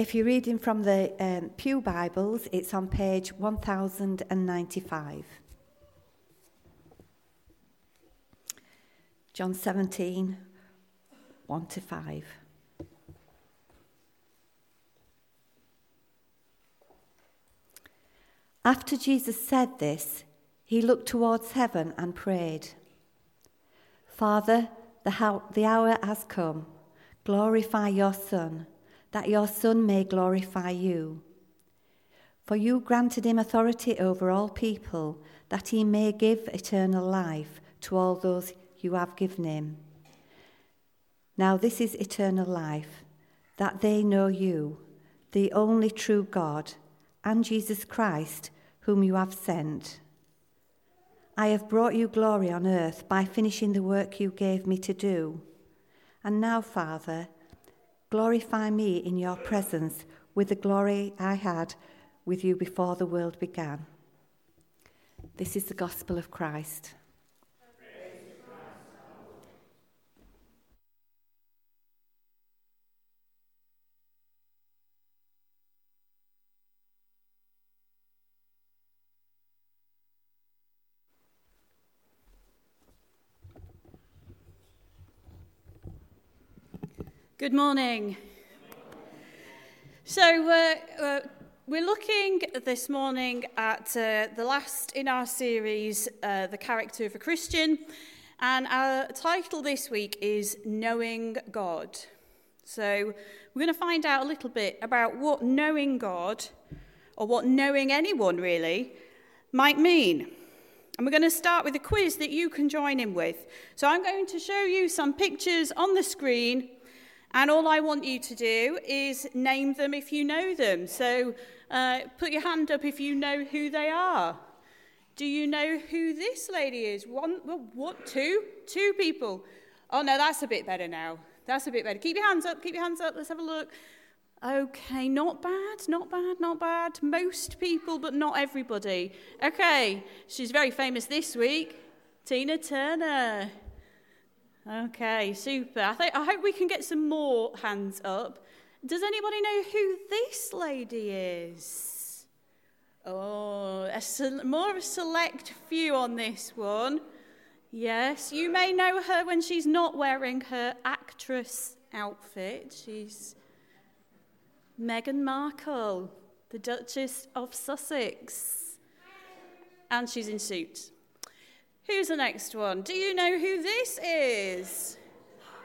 If you're reading from the um, Pew Bibles, it's on page 1095. John 17, 1 to 5. After Jesus said this, he looked towards heaven and prayed Father, the, the hour has come. Glorify your Son, that your Son may glorify you. For you granted him authority over all people, that he may give eternal life to all those you have given him. Now, this is eternal life, that they know you, the only true God, and Jesus Christ, whom you have sent. I have brought you glory on earth by finishing the work you gave me to do. And now, Father, glorify me in your presence with the glory I had with you before the world began. This is the gospel of Christ. Good morning. So, uh, uh, we're looking this morning at uh, the last in our series, uh, The Character of a Christian, and our title this week is Knowing God. So, we're going to find out a little bit about what knowing God, or what knowing anyone really, might mean. And we're going to start with a quiz that you can join in with. So, I'm going to show you some pictures on the screen and all I want you to do is name them if you know them. So uh, put your hand up if you know who they are. Do you know who this lady is? One, well, what, two? Two people. Oh, no, that's a bit better now. That's a bit better. Keep your hands up, keep your hands up. Let's have a look. Okay, not bad, not bad, not bad. Most people, but not everybody. Okay, she's very famous this week. Tina Turner. Okay, super. I, think, I hope we can get some more hands up. Does anybody know who this lady is? Oh, a, more of a select few on this one. Yes, you may know her when she's not wearing her actress outfit. She's Meghan Markle, the Duchess of Sussex. And she's in suits. Who's the next one? Do you know who this is?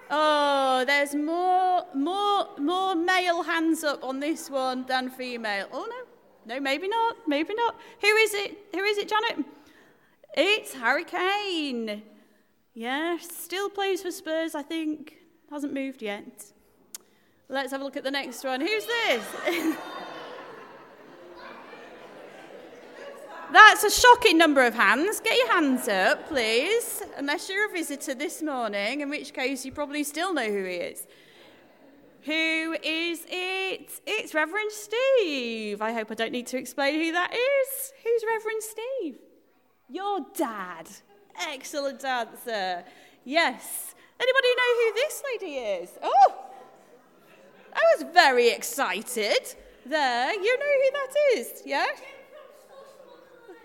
Oh, there's more, more, more male hands up on this one than female. Oh no, no, maybe not, maybe not. Who is it? Who is it, Janet? It's Harry Kane. Yeah, still plays for Spurs, I think. Hasn't moved yet. Let's have a look at the next one. Who's this? That's a shocking number of hands. Get your hands up, please. Unless you're a visitor this morning, in which case you probably still know who he is. Who is it? It's Reverend Steve. I hope I don't need to explain who that is. Who's Reverend Steve? Your dad. Excellent answer. Yes. Anybody know who this lady is? Oh, I was very excited there. You know who that is, yeah?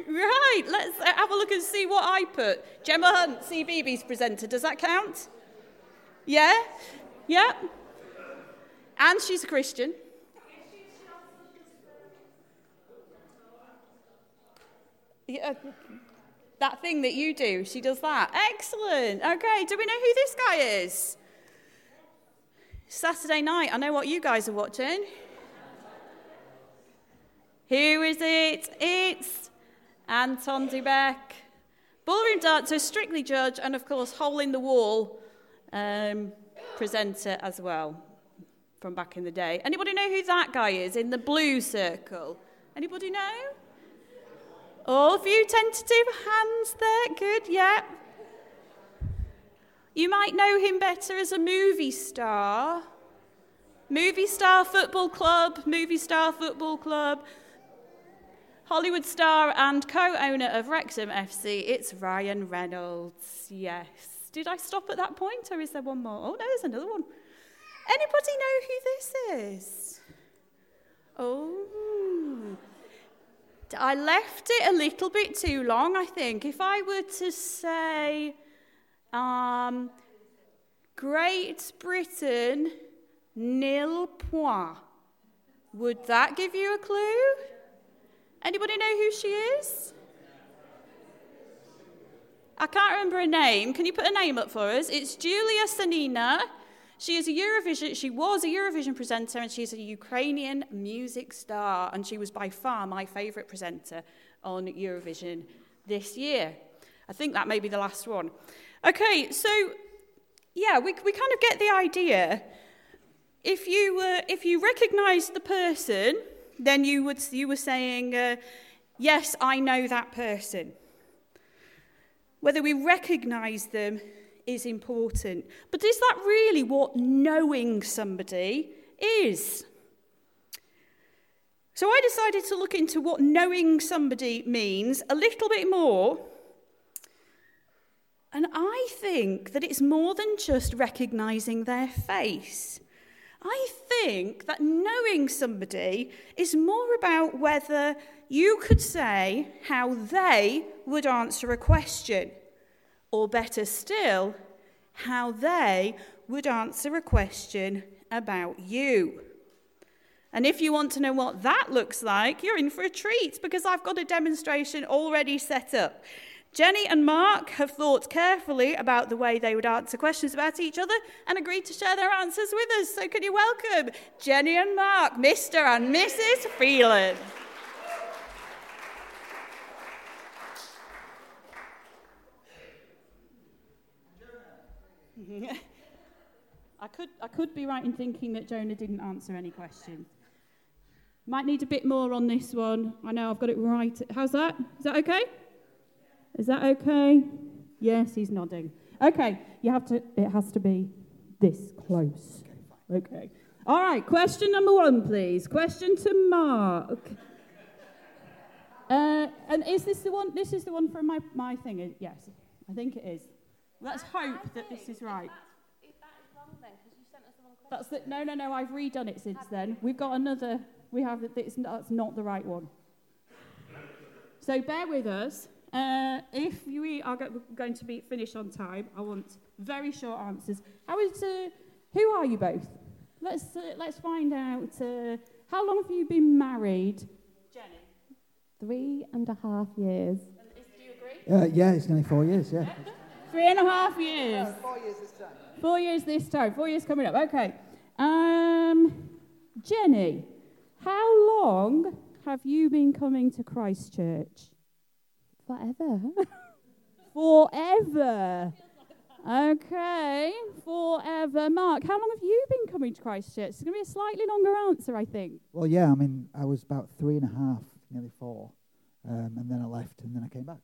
Right, let's uh, have a look and see what I put. Gemma Hunt, CBeebies presenter. Does that count? Yeah? Yeah? And she's a Christian. Yeah, uh, that thing that you do, she does that. Excellent. Okay, do we know who this guy is? Saturday night, I know what you guys are watching. Who is it? It's Anton du Beke. Ballroom dancer, Strictly Judge, and of course, Hole in the Wall um, presenter as well from back in the day. Anybody know who that guy is in the blue circle? Anybody know? All of you tentative hands there. Good, yeah. You might know him better as a movie star. Movie Star Football Club, Movie Star Football Club. Hollywood star and co owner of Wrexham FC, it's Ryan Reynolds. Yes. Did I stop at that point or is there one more? Oh, no, there's another one. Anybody know who this is? Oh. I left it a little bit too long, I think. If I were to say um, Great Britain, nil point, would that give you a clue? Anybody know who she is? I can't remember her name. Can you put a name up for us? It's Julia Sanina. She is a Eurovision. She was a Eurovision presenter, and she's a Ukrainian music star. And she was by far my favourite presenter on Eurovision this year. I think that may be the last one. Okay, so yeah, we, we kind of get the idea. If you uh, if you recognise the person, then you would you were saying, uh, yes, I know that person. Whether we recognise them is important. But is that really what knowing somebody is? So I decided to look into what knowing somebody means a little bit more. And I think that it's more than just recognizing their face. I think that knowing somebody is more about whether you could say how they would answer a question. Or better still, how they would answer a question about you. And if you want to know what that looks like, you're in for a treat because I've got a demonstration already set up. Jenny and Mark have thought carefully about the way they would answer questions about each other and agreed to share their answers with us. So, can you welcome Jenny and Mark, Mr. and Mrs. Phelan? I could, I could be right in thinking that Jonah didn't answer any questions. Might need a bit more on this one. I know I've got it right. How's that? Is that okay? Is that okay? Yes, he's nodding. Okay, you have to, it has to be this close. Okay. All right, question number one, please. Question to Mark. Uh, and is this the one? This is the one from my, my thing. Yes, I think it is. Let's hope that this is right. That's the, no, no, no. I've redone it since then. We've got another. We have it's, that's not the right one. So bear with us. Uh, if we are going to be finished on time, I want very short answers. How is? Uh, who are you both? Let's uh, let's find out. Uh, how long have you been married? Jenny. Three and a half years. And is, do you agree? Uh, yeah, it's nearly four years. Yeah. Three and a half years. No, four years this time. Four years this time. Four years coming up. Okay. Um, Jenny, how long have you been coming to Christchurch? Forever. Forever. Okay, forever. Mark, how long have you been coming to Christchurch? It's going to be a slightly longer answer, I think. Well, yeah, I mean, I was about three and a half, nearly four, um, and then I left, and then I came back.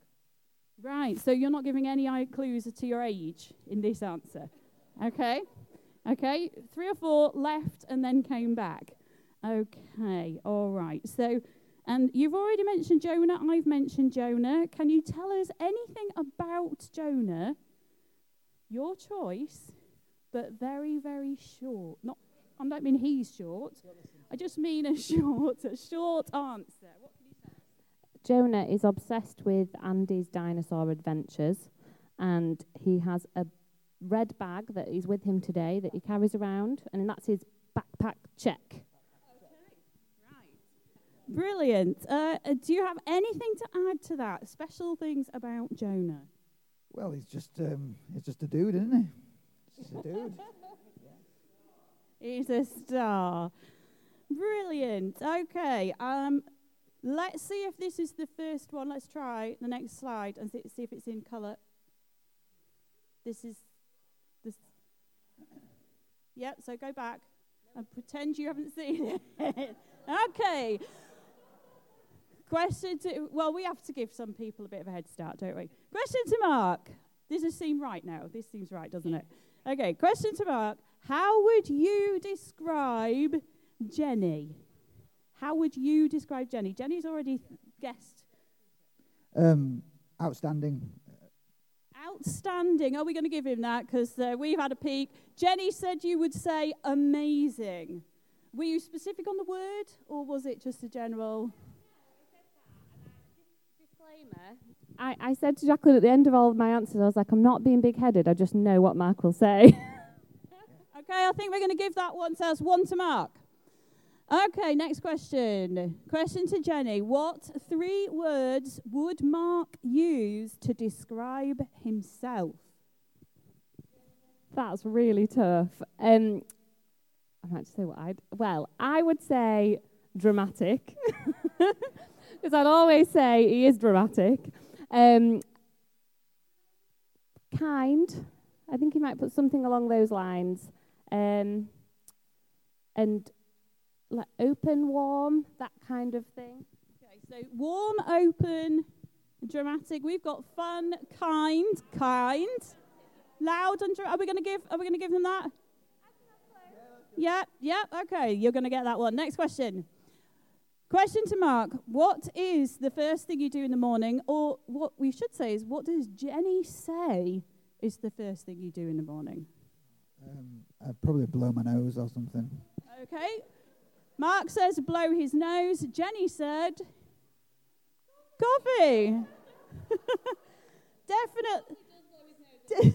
Right, so you're not giving any clues to your age in this answer. Okay, okay, three or four left and then came back. Okay, all right. So, and you've already mentioned Jonah, I've mentioned Jonah. Can you tell us anything about Jonah? Your choice, but very, very short. Not, I don't mean he's short. I just mean a short, a short answer. Jonah is obsessed with Andy's dinosaur adventures, and he has a red bag that is with him today that he carries around, and that's his backpack check. Brilliant. Uh, do you have anything to add to that? Special things about Jonah? Well, he's just um, he's just a dude, isn't he? He's a dude. He's a star. Brilliant. Okay. Um, Let's see if this is the first one. Let's try the next slide and see if it's in colour. This is this. Yep, so go back and pretend you haven't seen it. okay. Question to, well, we have to give some people a bit of a head start, don't we? Question to Mark. This seem right now. This seems right, doesn't it? Okay, question to Mark. How would you describe Jenny? How would you describe Jenny? Jenny's already guessed. Um, outstanding. Outstanding. Are we going to give him that? Because uh, we've had a peek. Jenny said you would say amazing. were you specific on the word, or was it just a general? Disclaimer. I, I said to Jacqueline at the end of all of my answers, I was like, I'm not being big headed, I just know what Mark will say. okay, I think we're going to give that one. So that's one to Mark. Okay, next question. Question to Jenny. What three words would Mark use to describe himself? That's really tough. Um, I might say what I'd. Well, I would say dramatic, because I'd always say he is dramatic. Um, kind. I think he might put something along those lines. Um, and like open, warm, that kind of thing. Okay, so warm, open, dramatic. We've got fun, kind, kind, loud, and dra- are we going to give? Are we going to give them that? Yeah, yeah. Okay, you're going to get that one. Next question. Question to Mark: What is the first thing you do in the morning, or what we should say is, what does Jenny say is the first thing you do in the morning? Um, I'd probably blow my nose or something. Okay. Mark says blow his nose. Jenny said coffee. Definitely.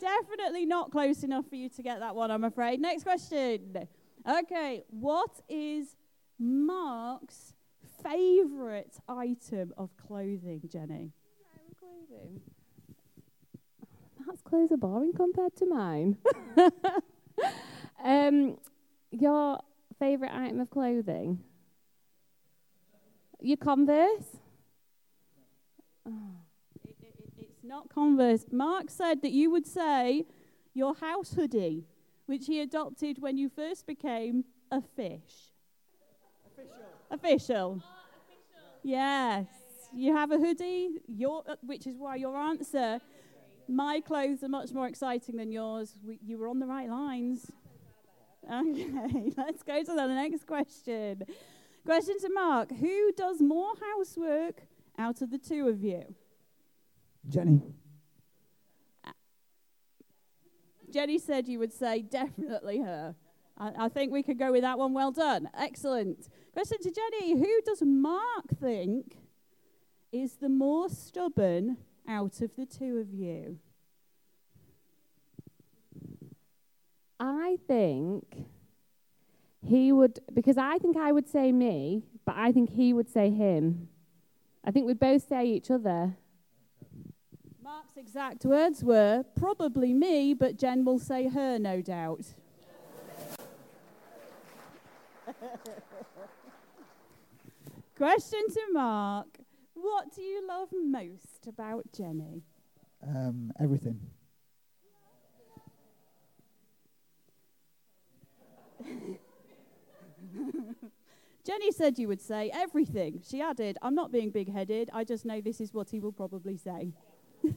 Definitely not close enough for you to get that one, I'm afraid. Next question. Okay, what is Mark's favourite item of clothing, Jenny? Clothing. That's clothes are boring compared to mine. um, your favourite item of clothing? Your Converse? Oh. It, it, it's not Converse. Mark said that you would say your house hoodie, which he adopted when you first became a fish. Official. Yes. You have a hoodie, your, uh, which is why your answer, my clothes are much more exciting than yours. We, you were on the right lines. Okay, let's go to the next question. Question to Mark Who does more housework out of the two of you? Jenny. Jenny said you would say definitely her. I, I, think we could go with that one. Well done. Excellent. Question to Jenny Who does Mark think is the more stubborn out of the two of you? I think he would, because I think I would say me, but I think he would say him. I think we'd both say each other. Mark's exact words were probably me, but Jen will say her, no doubt. Question to Mark What do you love most about Jenny? Um, everything. Jenny said you would say everything. She added, I'm not being big headed, I just know this is what he will probably say. and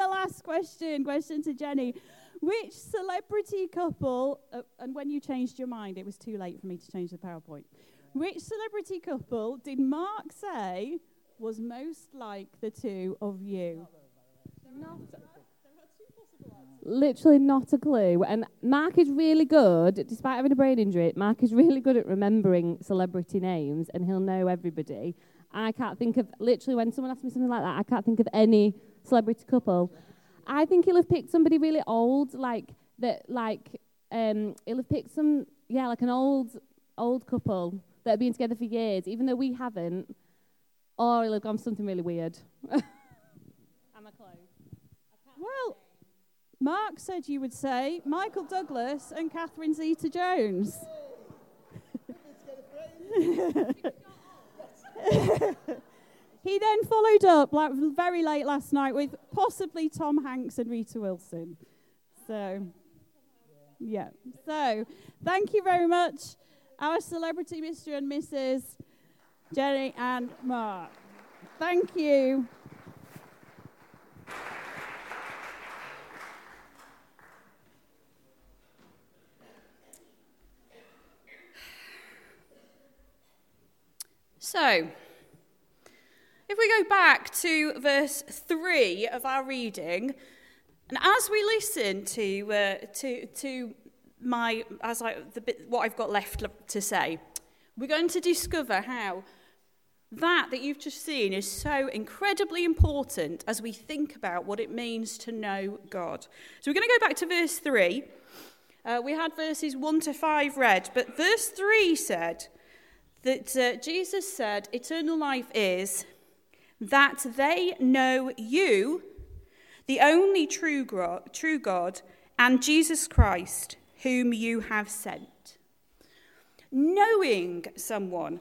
the last question question to Jenny. Which celebrity couple, uh, and when you changed your mind, it was too late for me to change the PowerPoint. Which celebrity couple did Mark say was most like the two of you? Not literally not a clue. And Mark is really good, despite having a brain injury, Mark is really good at remembering celebrity names and he'll know everybody. I can't think of, literally, when someone asks me something like that, I can't think of any celebrity couple. I think he'll have picked somebody really old, like, that, like, um, he'll have picked some, yeah, like an old, old couple that have been together for years, even though we haven't. Or he'll have gone for something really weird. I'm a clue. Well, Mark said you would say Michael Douglas and Catherine Zeta Jones. he then followed up like very late last night with possibly Tom Hanks and Rita Wilson. So, yeah. So, thank you very much, our celebrity Mr. and Mrs. Jenny and Mark. Thank you. So, if we go back to verse 3 of our reading, and as we listen to, uh, to, to my, as I, the bit, what I've got left to say, we're going to discover how that that you've just seen is so incredibly important as we think about what it means to know God. So we're going to go back to verse 3. Uh, we had verses 1 to 5 read, but verse 3 said that uh, Jesus said, Eternal life is that they know you, the only true, God, and Jesus Christ, whom you have sent. Knowing someone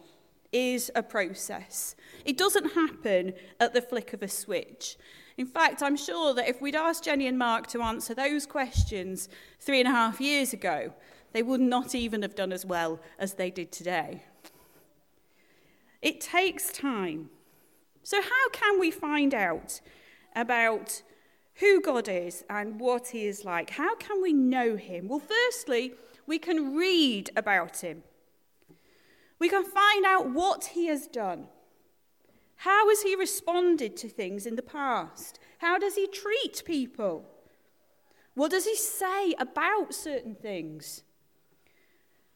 is a process. It doesn't happen at the flick of a switch. In fact, I'm sure that if we'd asked Jenny and Mark to answer those questions three and a half years ago, they would not even have done as well as they did today. It takes time. So, how can we find out about who God is and what He is like? How can we know Him? Well, firstly, we can read about Him. We can find out what He has done. How has He responded to things in the past? How does He treat people? What does He say about certain things?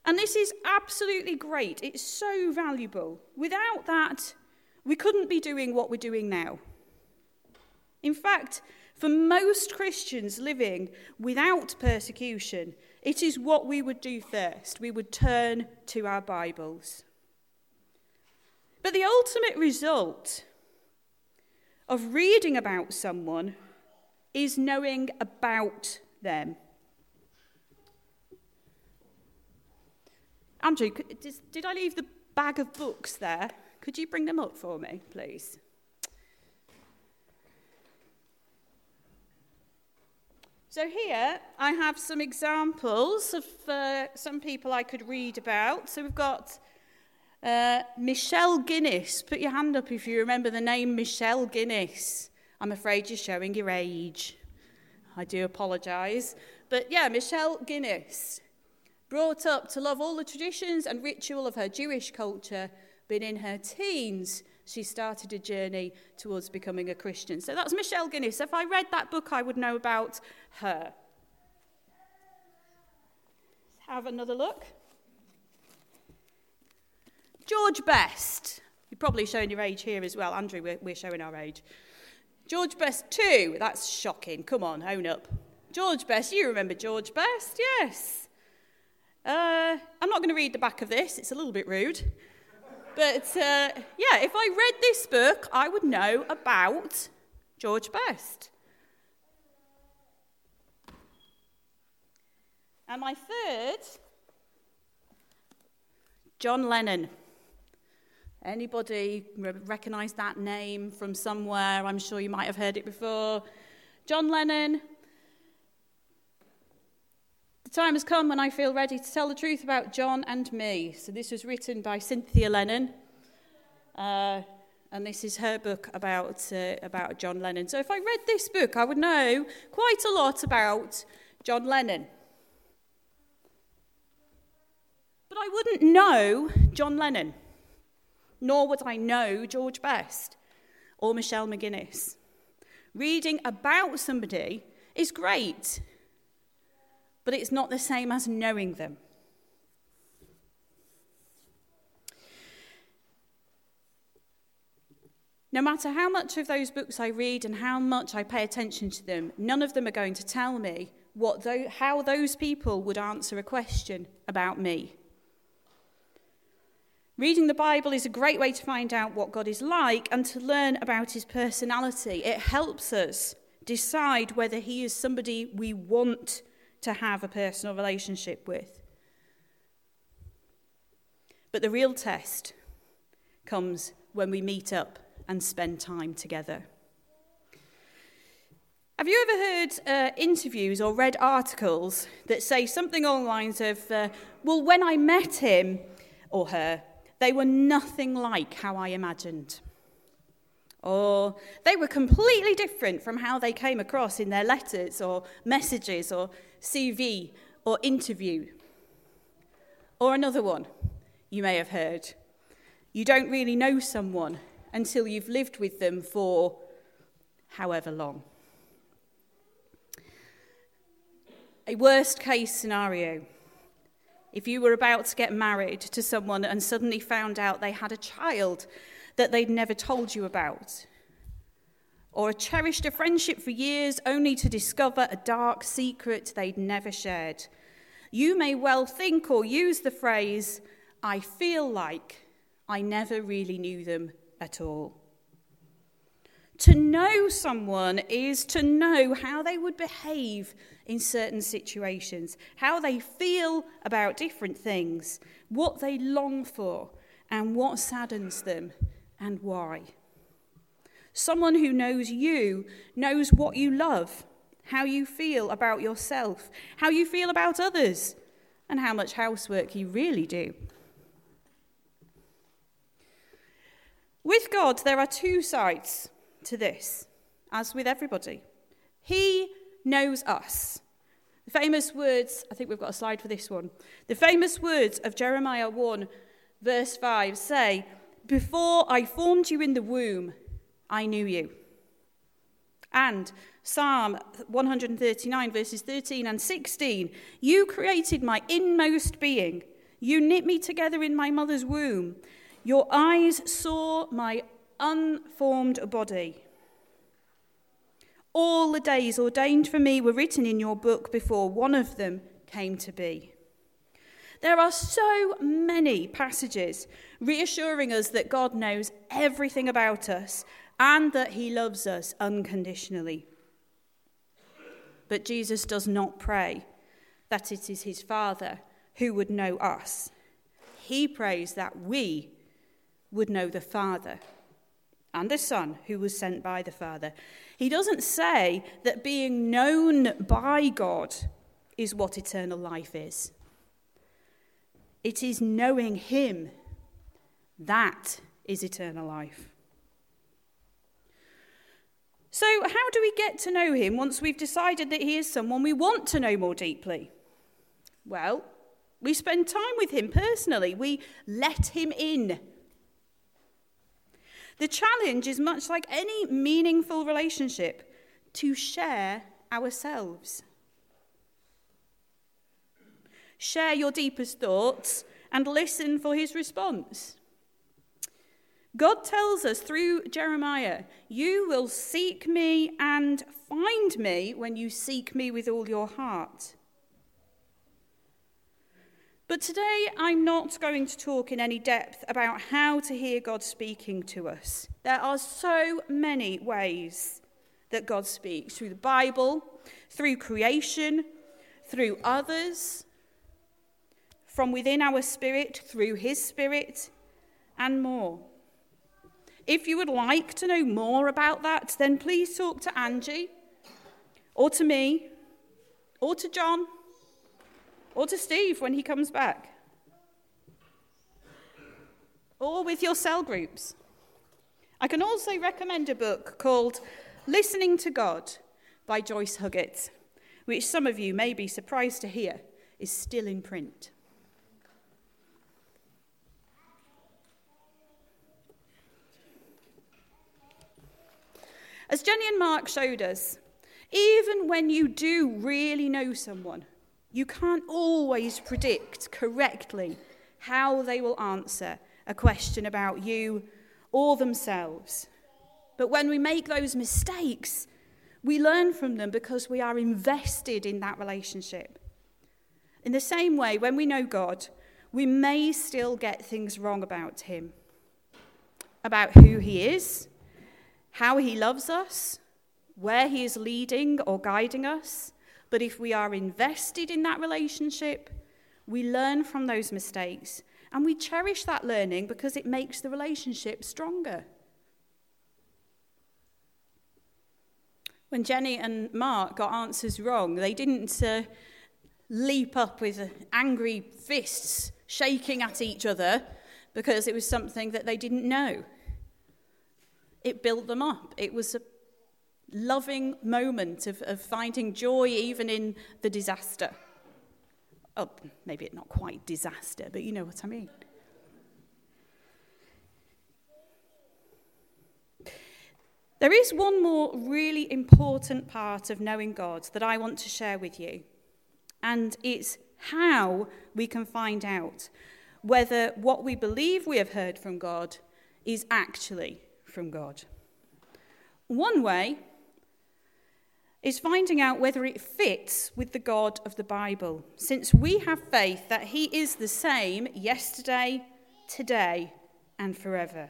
And this is absolutely great. It's so valuable. Without that, we couldn't be doing what we're doing now. In fact, for most Christians living without persecution, it is what we would do first. We would turn to our Bibles. But the ultimate result of reading about someone is knowing about them. Andrew, did I leave the bag of books there? Could you bring them up for me, please? So, here I have some examples of uh, some people I could read about. So, we've got uh, Michele Guinness. Put your hand up if you remember the name Michele Guinness. I'm afraid you're showing your age. I do apologise. But yeah, Michele Guinness. Brought up to love all the traditions and ritual of her Jewish culture, but in her teens, she started a journey towards becoming a Christian. So that's Michele Guinness. If I read that book, I would know about her. Have another look. George Best. You're probably showing your age here as well. Andrew, we're, we're showing our age. George Best, too. That's shocking. Come on, own up. George Best, you remember George Best? Yes. Uh, I'm not going to read the back of this, it's a little bit rude. But uh, yeah, if I read this book, I would know about George Best. And my third, John Lennon. Anybody recognize that name from somewhere? I'm sure you might have heard it before. John Lennon. The time has come when I feel ready to tell the truth about John and me. So, this was written by Cynthia Lennon. Uh, and this is her book about, uh, about John Lennon. So, if I read this book, I would know quite a lot about John Lennon. But I wouldn't know John Lennon, nor would I know George Best or Michelle McGuinness. Reading about somebody is great but it's not the same as knowing them. No matter how much of those books I read and how much I pay attention to them, none of them are going to tell me what th- how those people would answer a question about me. Reading the Bible is a great way to find out what God is like and to learn about his personality. It helps us decide whether he is somebody we want to have a personal relationship with. But the real test comes when we meet up and spend time together. Have you ever heard uh, interviews or read articles that say something along the lines of, uh, well, when I met him or her, they were nothing like how I imagined? Or they were completely different from how they came across in their letters or messages or CV or interview. Or another one you may have heard. You don't really know someone until you've lived with them for however long. A worst case scenario if you were about to get married to someone and suddenly found out they had a child that they'd never told you about, or cherished a friendship for years only to discover a dark secret they'd never shared. You may well think or use the phrase, I feel like I never really knew them at all. To know someone is to know how they would behave in certain situations, how they feel about different things, what they long for, and what saddens them, and why. Someone who knows you knows what you love, how you feel about yourself, how you feel about others, and how much housework you really do. With God, there are two sides to this, as with everybody. He knows us. The famous words, I think we've got a slide for this one. The famous words of Jeremiah 1, verse 5 say, Before I formed you in the womb, I knew you. And Psalm 139, verses 13 and 16 You created my inmost being. You knit me together in my mother's womb. Your eyes saw my unformed body. All the days ordained for me were written in your book before one of them came to be. There are so many passages reassuring us that God knows everything about us and that he loves us unconditionally. But Jesus does not pray that it is his Father who would know us. He prays that we would know the Father and the Son who was sent by the Father. He doesn't say that being known by God is what eternal life is. It is knowing Him. That is eternal life. So, how do we get to know Him once we've decided that He is someone we want to know more deeply? Well, we spend time with Him personally, we let Him in the challenge is much like any meaningful relationship to share ourselves. Share your deepest thoughts and listen for his response. God tells us through Jeremiah, You will seek me and find me when you seek me with all your heart. But today, I'm not going to talk in any depth about how to hear God speaking to us. There are so many ways that God speaks through the Bible, through creation, through others, from within our spirit, through His Spirit, and more. If you would like to know more about that, then please talk to Angie, or to me, or to John or to Steve when he comes back, or with your cell groups. I can also recommend a book called Listening to God by Joyce Huggett, which some of you may be surprised to hear is still in print. As Jenny and Mark showed us, even when you do really know someone, you can't always predict correctly how they will answer a question about you or themselves. But when we make those mistakes, we learn from them because we are invested in that relationship. In the same way, when we know God, we may still get things wrong about Him, about who He is, how He loves us, where He is leading or guiding us, but if we are invested in that relationship, we learn from those mistakes and we cherish that learning because it makes the relationship stronger. When Jenny and Mark got answers wrong, they didn't uh, leap up with angry fists shaking at each other because it was something that they didn't know. It built them up. It was a loving moment of, of finding joy even in the disaster. Oh, maybe it's not quite disaster, but you know what I mean. There is one more really important part of knowing God that I want to share with you, and it's how we can find out whether what we believe we have heard from God is actually from God. One way is finding out whether it fits with the God of the Bible, since we have faith that He is the same yesterday, today, and forever.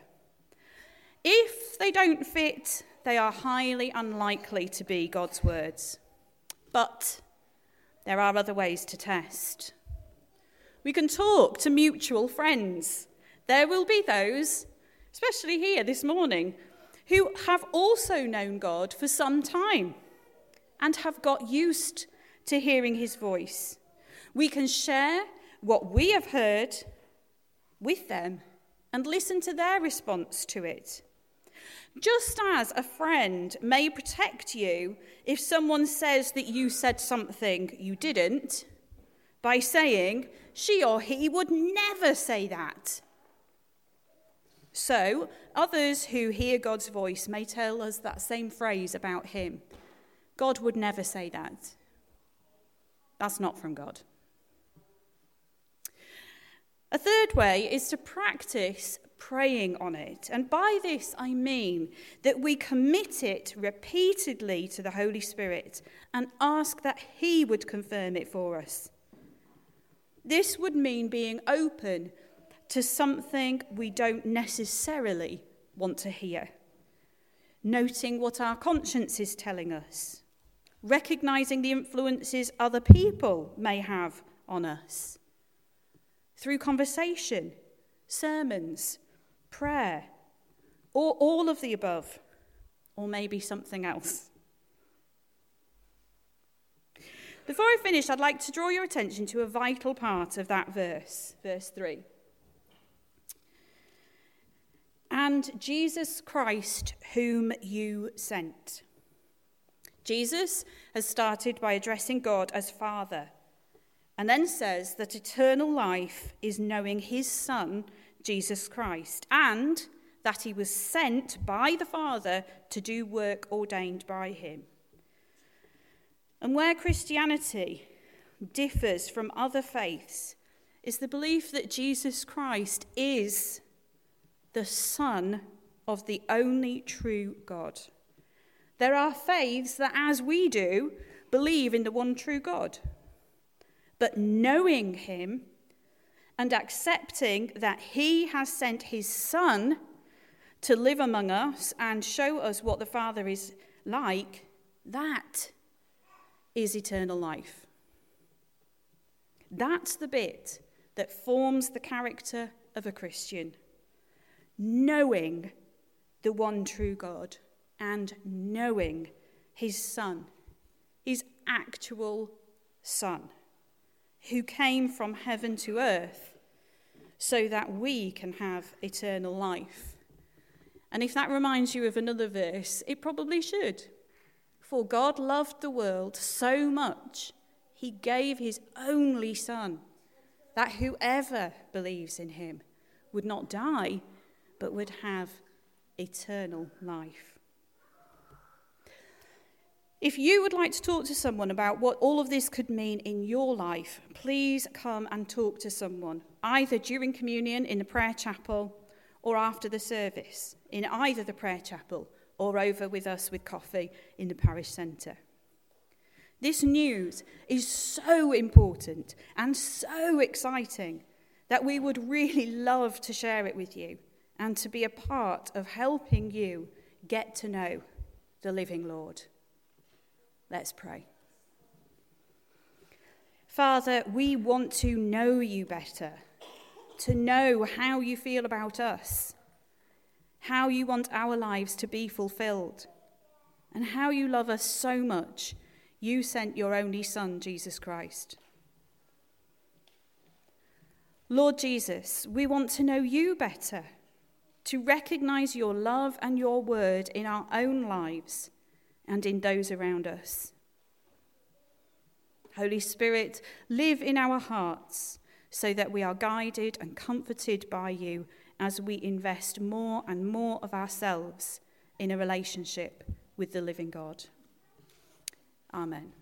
If they don't fit, they are highly unlikely to be God's words. But there are other ways to test. We can talk to mutual friends. There will be those, especially here this morning, who have also known God for some time and have got used to hearing his voice. We can share what we have heard with them and listen to their response to it. Just as a friend may protect you if someone says that you said something you didn't, by saying, she or he would never say that. So, others who hear God's voice may tell us that same phrase about him. God would never say that. That's not from God. A third way is to practice praying on it. And by this, I mean that we commit it repeatedly to the Holy Spirit and ask that He would confirm it for us. This would mean being open to something we don't necessarily want to hear, noting what our conscience is telling us, recognizing the influences other people may have on us through conversation, sermons, prayer, or all of the above, or maybe something else. Before I finish, I'd like to draw your attention to a vital part of that verse, verse 3. And Jesus Christ, whom you sent. Jesus has started by addressing God as Father, and then says that eternal life is knowing his Son, Jesus Christ, and that he was sent by the Father to do work ordained by him. And where Christianity differs from other faiths is the belief that Jesus Christ is the Son of the only true God. There are faiths that, as we do, believe in the one true God. But knowing Him and accepting that He has sent His Son to live among us and show us what the Father is like, that is eternal life. That's the bit that forms the character of a Christian. Knowing the one true God and knowing his Son, his actual Son, who came from heaven to earth so that we can have eternal life. And if that reminds you of another verse, it probably should. For God loved the world so much, he gave his only Son, that whoever believes in him would not die, but would have eternal life. If you would like to talk to someone about what all of this could mean in your life, please come and talk to someone, either during communion in the prayer chapel or after the service, in either the prayer chapel or over with us with coffee in the parish centre. This news is so important and so exciting that we would really love to share it with you and to be a part of helping you get to know the living Lord. Let's pray. Father, we want to know you better, to know how you feel about us how you want our lives to be fulfilled, and how you love us so much, you sent your only Son, Jesus Christ. Lord Jesus, we want to know you better, to recognize your love and your word in our own lives and in those around us. Holy Spirit, live in our hearts so that we are guided and comforted by you as we invest more and more of ourselves in a relationship with the living God. Amen.